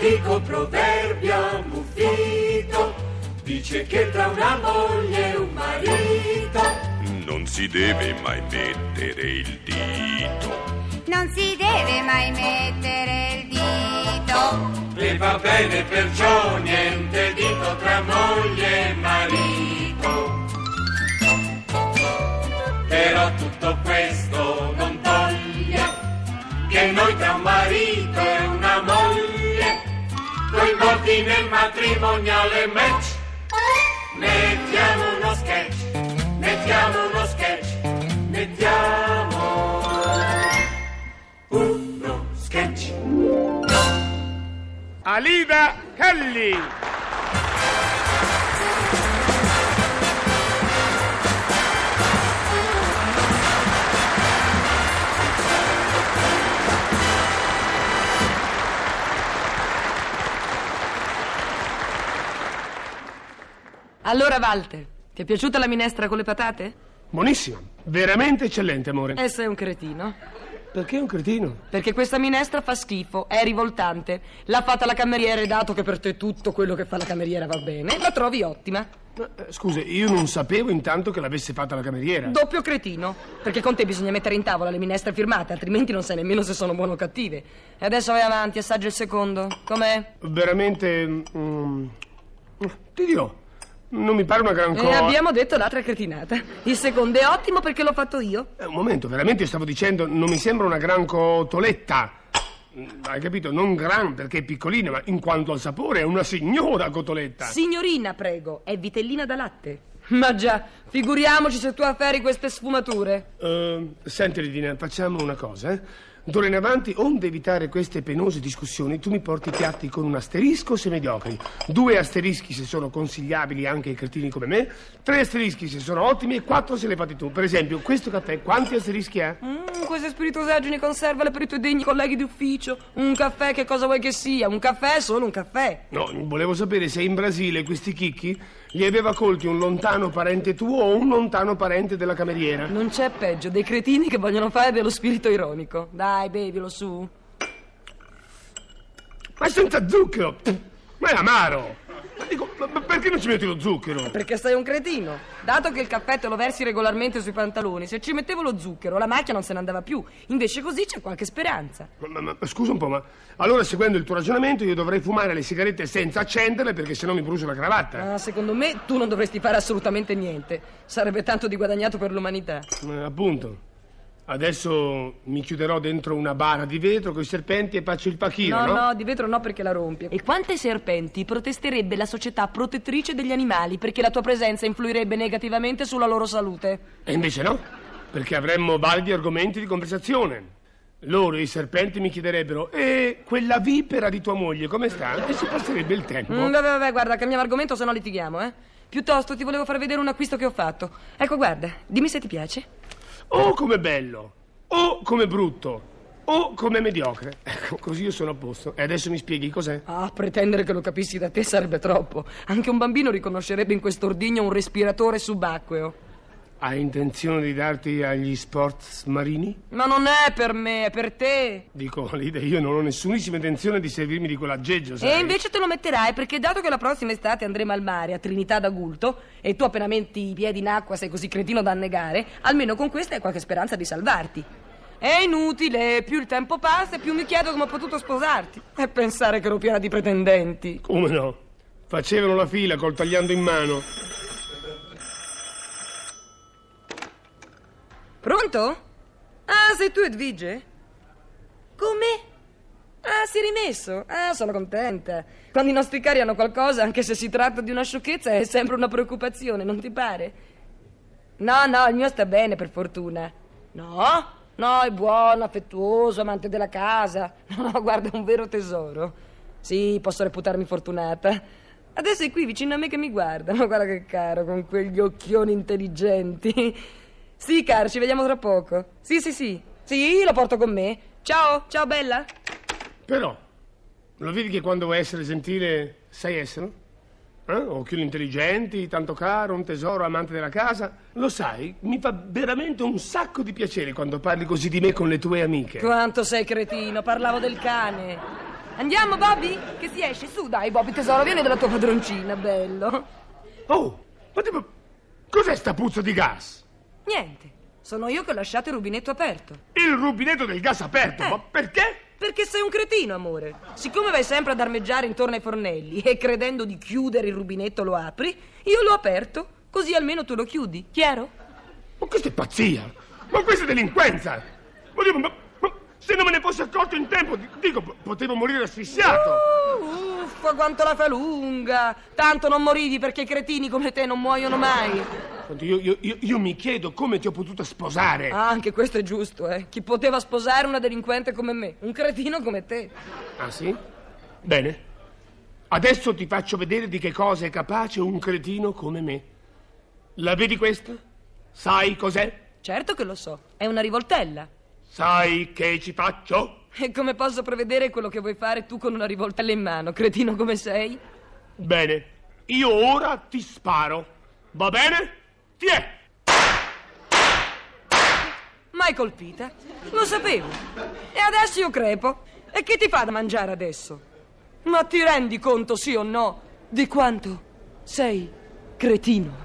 L'antico proverbio ammuffito dice che tra una moglie e un marito Non si deve mai mettere il dito. Non si deve mai mettere il dito. e va bene perciò niente dito tra moglie e marito. Però tutto questo coinvolti nel matrimoniale match mettiamo uno sketch, mettiamo uno sketch, mettiamo uno sketch. Alida Kelly. Allora, Walter, ti è piaciuta la minestra con le patate? Buonissima, veramente eccellente, amore. E sei un cretino. Perché un cretino? Perché questa minestra fa schifo, è rivoltante. L'ha fatta la cameriera e dato che per te tutto quello che fa la cameriera va bene, la trovi ottima. Ma, eh, Scusa, io non sapevo intanto che l'avesse fatta la cameriera. Doppio cretino. Perché con te bisogna mettere in tavola le minestre firmate, altrimenti non sai nemmeno se sono buone o cattive. E adesso vai avanti, assaggia il secondo. Com'è? Veramente... mm, ti dirò, non mi pare una gran E cosa. abbiamo detto l'altra cretinata. Il secondo è ottimo perché l'ho fatto io. Eh, un momento, veramente stavo dicendo, non mi sembra una gran cotoletta. Mm, Hai capito? Non gran perché è piccolina, ma in quanto al sapore è una signora cotoletta. Signorina, prego, è vitellina da latte. Ma già, figuriamoci se tu afferi queste sfumature. Eh, senti, Lidina, facciamo una cosa, eh? D'ora in avanti, onde evitare queste penose discussioni, tu mi porti piatti con un asterisco se mediocri, due asterischi se sono consigliabili anche ai cretini come me, tre asterischi se sono ottimi e quattro se le fate tu. Per esempio, questo caffè quanti asterischi ha? Mm, queste spiritosaggini conservale per i tuoi degni colleghi di ufficio. Un caffè, che cosa vuoi che sia? Un caffè è solo un caffè. No, volevo sapere se in Brasile questi chicchi li aveva colti un lontano parente tuo o un lontano parente della cameriera. Non c'è peggio dei cretini che vogliono fare dello spirito ironico. Dai, bevilo su. Ma senza zucchero! Ma è amaro! Ma dico, ma- ma perché non ci metti lo zucchero? Perché sei un cretino. Dato che il caffè te lo versi regolarmente sui pantaloni, se ci mettevo lo zucchero, la macchia non se ne andava più. Invece così c'è qualche speranza. Ma, ma- ma- scusa un po', ma allora seguendo il tuo ragionamento io dovrei fumare le sigarette senza accenderle perché sennò mi brucio la cravatta. Ah, secondo me tu non dovresti fare assolutamente niente. Sarebbe tanto di guadagnato per l'umanità. Eh, appunto. Adesso mi chiuderò dentro una bara di vetro con i serpenti e faccio il pachino, No, no? no, di vetro no perché la rompi. E quante serpenti protesterebbe la società protettrice degli animali perché la tua presenza influirebbe negativamente sulla loro salute? E invece no, perché avremmo validi argomenti di conversazione. Loro, i serpenti, mi chiederebbero E quella vipera di tua moglie come sta? E si passerebbe il tempo. Mm, vabbè, vabbè, guarda, cambiamo argomento se no litighiamo, eh. Piuttosto ti volevo far vedere un acquisto che ho fatto. Ecco, guarda, dimmi se ti piace. O come bello, o come brutto, o come mediocre. Ecco, così io sono a posto. E adesso mi spieghi cos'è? Ah, pretendere che lo capissi da te sarebbe troppo. Anche un bambino riconoscerebbe in quest'ordigno un respiratore subacqueo. Hai intenzione di darti agli sport marini? Ma non è per me, è per te. Dico, Lide, io non ho nessunissima intenzione di servirmi di quell'aggeggio, sai? E invece te lo metterai perché dato che la prossima estate andremo al mare a Trinità d'Agulto e tu appena metti i piedi in acqua sei così cretino da annegare, almeno con questa hai qualche speranza di salvarti. È inutile, più il tempo passa e più mi chiedo come ho potuto sposarti. E pensare che ero piena di pretendenti. Come no? Facevano la fila col tagliando in mano. Pronto? Ah, sei tu Edvige? Come? Ah, si è rimesso? Ah, sono contenta. Quando i nostri cari hanno qualcosa, anche se si tratta di una sciocchezza, è sempre una preoccupazione, non ti pare? No, no, il mio sta bene, per fortuna. No? No, è buono, affettuoso, amante della casa. No, no, guarda, è un vero tesoro. Sì, posso reputarmi fortunata. Adesso è qui vicino a me che mi guarda. Ma guarda che caro, con quegli occhioni intelligenti. Sì, caro, ci vediamo tra poco. Sì, sì, sì. Sì, lo porto con me. Ciao, ciao bella. Però, lo vedi che quando vuoi essere gentile sai essere? Eh? Occhioni intelligenti, tanto caro, un tesoro, amante della casa. Lo sai, mi fa veramente un sacco di piacere quando parli così di me con le tue amiche. Quanto sei cretino, parlavo del cane. Andiamo, Bobby? Che si esce? Su, dai, Bobby, tesoro, vieni dalla tua padroncina, bello. Oh, ma tipo, cos'è sta puzza di gas? Niente, sono io che ho lasciato il rubinetto aperto. Il rubinetto del gas aperto, Eh. ma perché? Perché sei un cretino, amore. Siccome vai sempre ad armeggiare intorno ai fornelli e credendo di chiudere il rubinetto lo apri, io l'ho aperto, così almeno tu lo chiudi, chiaro? Ma questa è pazzia! Ma questa è delinquenza! Ma, dico, ma- ma se non me ne fossi accorto in tempo, di- dico, po- potevo morire asfissiato! Uh, uffa, quanto la fa lunga! Tanto non morivi perché i cretini come te non muoiono mai. Io, io- io- io mi chiedo come ti ho potuto sposare. Ah, anche questo è giusto, eh. Chi poteva sposare una delinquente come me? Un cretino come te. Ah, sì? Bene. Adesso ti faccio vedere di che cosa è capace un cretino come me. La vedi questa? Sai cos'è? Certo che lo so, è una rivoltella. Sai che ci faccio? E come posso prevedere quello che vuoi fare tu con una rivoltella in mano, cretino come sei? Bene, io ora ti sparo. Va bene? Ti è! Mai colpita? Lo sapevo. E adesso io crepo. E che ti fa da mangiare adesso? Ma ti rendi conto, sì o no, di quanto sei cretino?